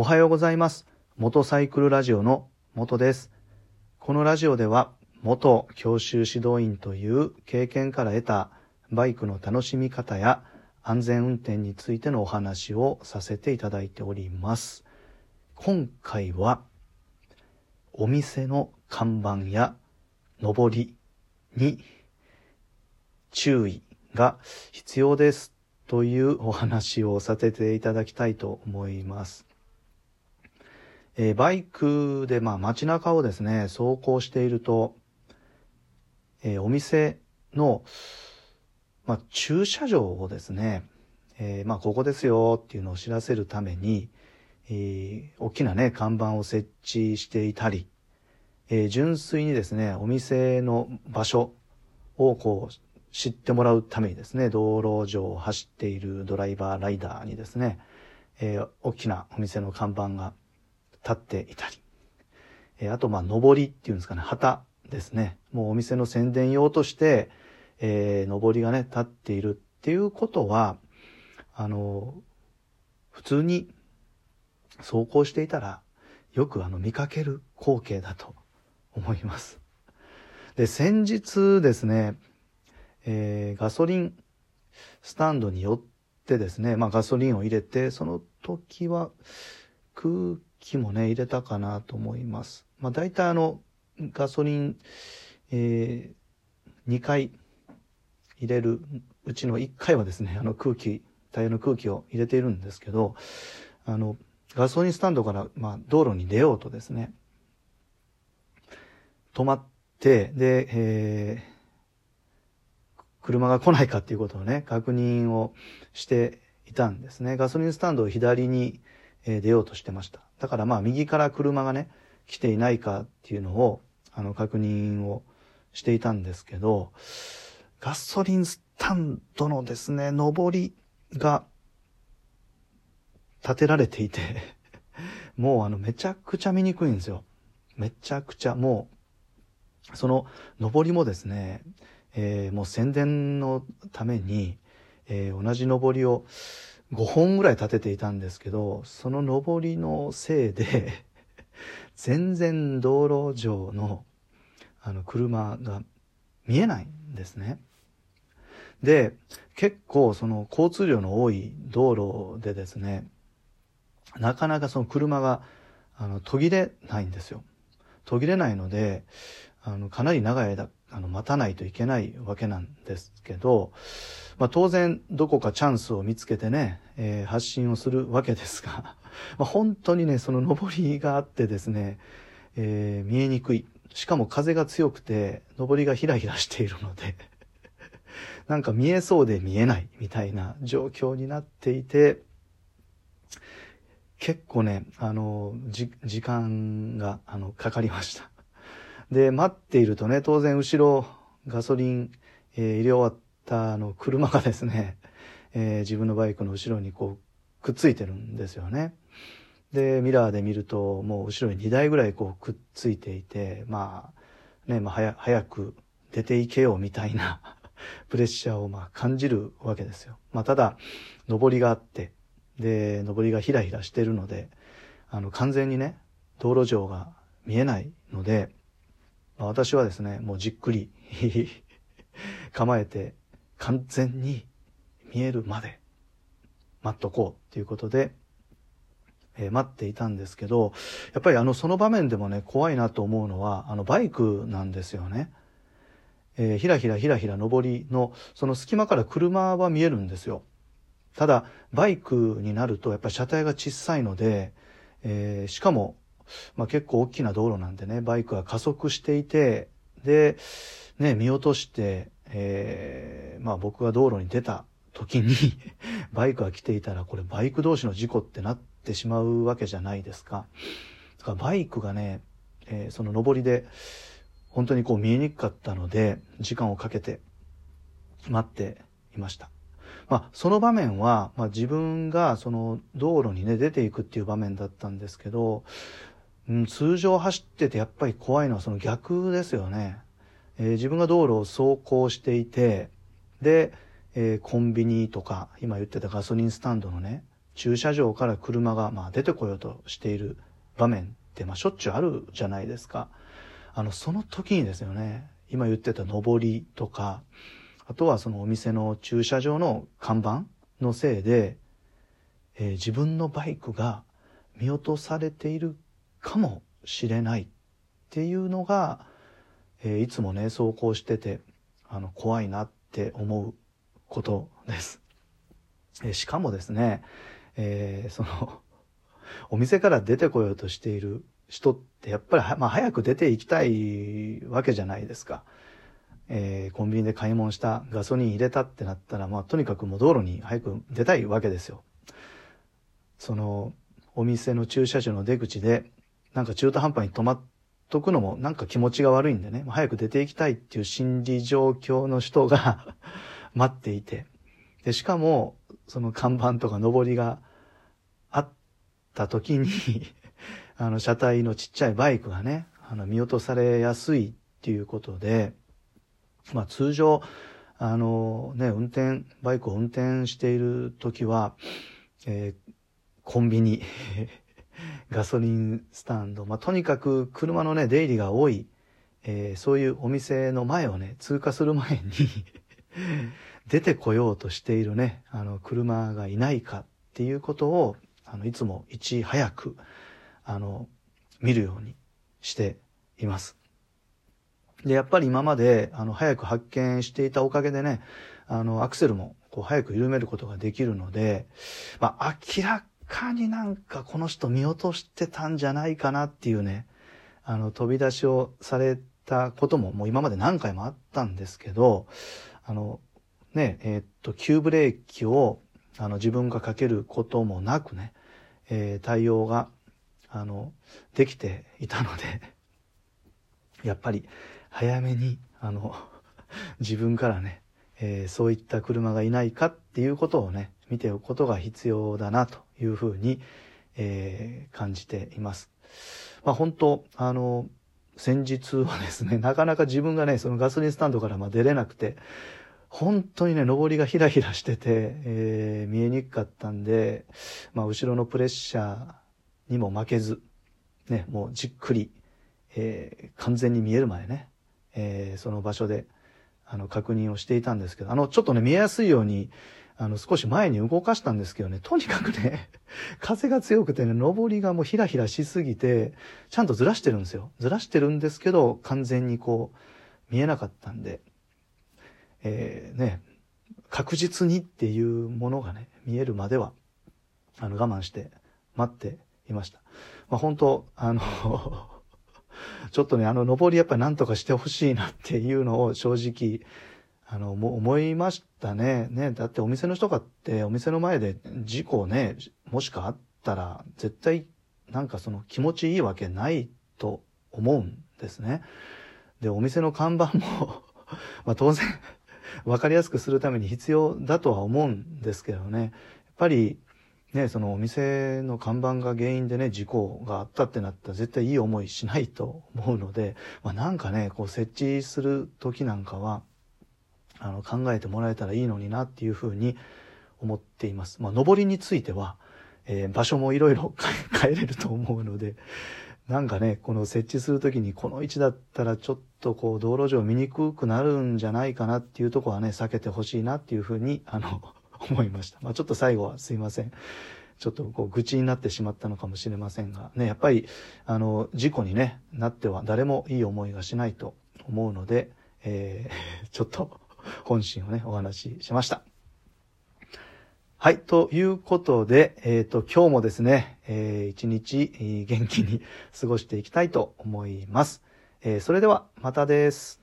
おはようございます。元サイクルラジオの元です。このラジオでは、元教習指導員という経験から得たバイクの楽しみ方や安全運転についてのお話をさせていただいております。今回は、お店の看板や上りに注意が必要ですというお話をさせていただきたいと思います。えーバイクで、まあ、街中をですね、走行していると、えーお店の、まあ、駐車場をですね、えーまあ、ここですよっていうのを知らせるために、えー大きなね、看板を設置していたり、えー純粋にですね、お店の場所をこう、知ってもらうためにですね、道路上を走っているドライバー、ライダーにですね、えー大きなお店の看板が立っていたり、えあと、まあ、上りっていうんですかね、旗ですね。もうお店の宣伝用として、えー上りがね、立っているっていうことは、あの、普通に走行していたら、よくあの見かける光景だと思います。で、先日ですね、えーガソリンスタンドに寄ってですね、まあガソリンを入れて、その時は空気もね、入れたかなと思います。まあ大体あの、ガソリン、え2回入れるうちの1回はですね、あの空気、タイヤの空気を入れているんですけど、あの、ガソリンスタンドから、まあ、道路に出ようとですね、止まって、で、えー車が来ないかっていうことをね、確認をしていたんですね。ガソリンスタンドを左に、え出ようとしてました。だからまあ、右から車がね、来ていないかっていうのを、あの、確認をしていたんですけど、ガソリンスタンドのですね、上りが立てられていて、もうあの、めちゃくちゃ見にくいんですよ。めちゃくちゃ、もう、その上りもですね、えーもう宣伝のために、えー同じ上りを5本ぐらい立てていたんですけど、その上りのせいで、全然道路上のあの車が見えないんですね。で、結構その交通量の多い道路でですね、なかなかその車があの途切れないんですよ。途切れないので、あのかなり長い間あの待たないといけないわけなんですけど、まあ、当然どこかチャンスを見つけてね、えー発信をするわけですが、まあ、本当にね、その上りがあってですね、えー見えにくい。しかも風が強くて、上りがひらひらしているので、なんか見えそうで見えないみたいな状況になっていて、結構ね、あの、じ、時間が、あの、かかりました。で、待っているとね、当然後ろ、ガソリン、えー入れ終わった、あの、車がですね、えー自分のバイクの後ろにこう、くっついてるんですよね。で、ミラーで見ると、もう後ろに2台ぐらいこう、くっついていて、まあ、ね、まあ、早早く出ていけよみたいな プレッシャーをまあ感じるわけですよ。まあ、ただ、上りがあって、で、上りがひらひらしてるので、あの、完全にね、道路上が見えないので、まあ私はですね、もうじっくり 構えて、完全に見えるまで待っとこうということで、えー待っていたんですけど、やっぱりあの、その場面でもね、怖いなと思うのは、あの、バイクなんですよね。えーひらひらひらひら上りの、その隙間から車は見えるんですよ。ただ、バイクになると、やっぱり車体が小さいので、えーしかも、まあ、結構大きな道路なんでね、バイクが加速していて、で、ね、見落として、えーまあ僕が道路に出た時に、バイクが来ていたら、これバイク同士の事故ってなってしまうわけじゃないですか。だからバイクがね、えーその上りで、本当にこう見えにくかったので、時間をかけて待っていました。まあ、その場面は、まあ、自分がその道路にね、出ていくっていう場面だったんですけど、うん、通常走っててやっぱり怖いのはその逆ですよね。えー自分が道路を走行していて、で、えーコンビニとか、今言ってたガソリンスタンドのね、駐車場から車がまあ出てこようとしている場面ってまあしょっちゅうあるじゃないですか。あの、その時にですよね、今言ってた上りとか、あとはそのお店の駐車場の看板のせいで、えー、自分のバイクが見落とされているかもしれないっていうのが、えー、いつもね、走行してて、あの、怖いなって思うことです。えー、しかもですね、えー、その、お店から出てこようとしている人ってやっぱりまあ、早く出ていきたいわけじゃないですか。えー、コンビニで買い物したガソリン入れたってなったら、まあ、とにかくもう道路に早く出たいわけですよ。その、お店の駐車場の出口で、なんか中途半端に止まっとくのもなんか気持ちが悪いんでね、早く出ていきたいっていう心理状況の人が 待っていて、で、しかも、その看板とか上りがあった時に あの、車体のちっちゃいバイクがね、あの、見落とされやすいっていうことで、まあ通常、あのね、運転、バイクを運転している時は、えー、コンビニ、ガソリンスタンド、まあとにかく車のね、出入りが多い、えー、そういうお店の前をね、通過する前に 出てこようとしているね、あの、車がいないかっていうことを、あの、いつもいち早く、あの、見るようにしています。で、やっぱり今まで、あの、早く発見していたおかげでね、あの、アクセルも、こう、早く緩めることができるので、まあ、明らかになんかこの人見落としてたんじゃないかなっていうね、あの、飛び出しをされたことも、もう今まで何回もあったんですけど、あの、ね、えー、っと、急ブレーキを、あの、自分がかけることもなくね、えー、対応があの、できていたので、やっぱり早めに、あの、自分からね、えー、そういった車がいないかっていうことをね、見ておくことが必要だなというふうに、えー、感じています。まあ本当、あの、先日はですね、なかなか自分がね、そのガソリンスタンドからま出れなくて、本当にね、上りがひらひらしてて、えー、見えにくかったんで、まあ後ろのプレッシャー、にも負けず、ね、もうじっくり、えー、完全に見えるまでね、えー、その場所で、あの、確認をしていたんですけど、あの、ちょっとね、見えやすいように、あの、少し前に動かしたんですけどね、とにかくね、風が強くてね、上りがもうひらひらしすぎて、ちゃんとずらしてるんですよ。ずらしてるんですけど、完全にこう、見えなかったんで、えー、ね、確実にっていうものがね、見えるまでは、あの、我慢して待っていました。まあ、本当、あのちょっとね、あの、登りやっぱり何とかしてほしいなっていうのを正直、あの、も思いましたね。ね、だってお店の人がってお店の前で事故ね、もしかあったら、絶対なんかその気持ちいいわけないと思うんですね。で、お店の看板も まあ当然わかりやすくするために必要だとは思うんですけどね。やっぱりね、そのお店の看板が原因でね、事故があったってなったら絶対いい思いしないと思うので、まあ、なんかね、こう設置する時なんかは、あの、考えてもらえたらいいのになっていうふうに思っています。まあ、上りについては、えー、場所もいろいろ 変えれると思うので、なんかね、この設置するときにこの位置だったらちょっとこう道路上見にくくなるんじゃないかなっていうとこはね、避けてほしいなっていうふうに、あの、思いました。まあ、ちょっと最後はすいません。ちょっとこう愚痴になってしまったのかもしれませんが、ね、やっぱり、あの、事故にね、なっては誰もいい思いがしないと思うので、えー、ちょっと本心をね、お話ししました。はい。ということで、えっ、ー、と、今日もですね、えー、一日元気に過ごしていきたいと思います。えー、それでは、またです。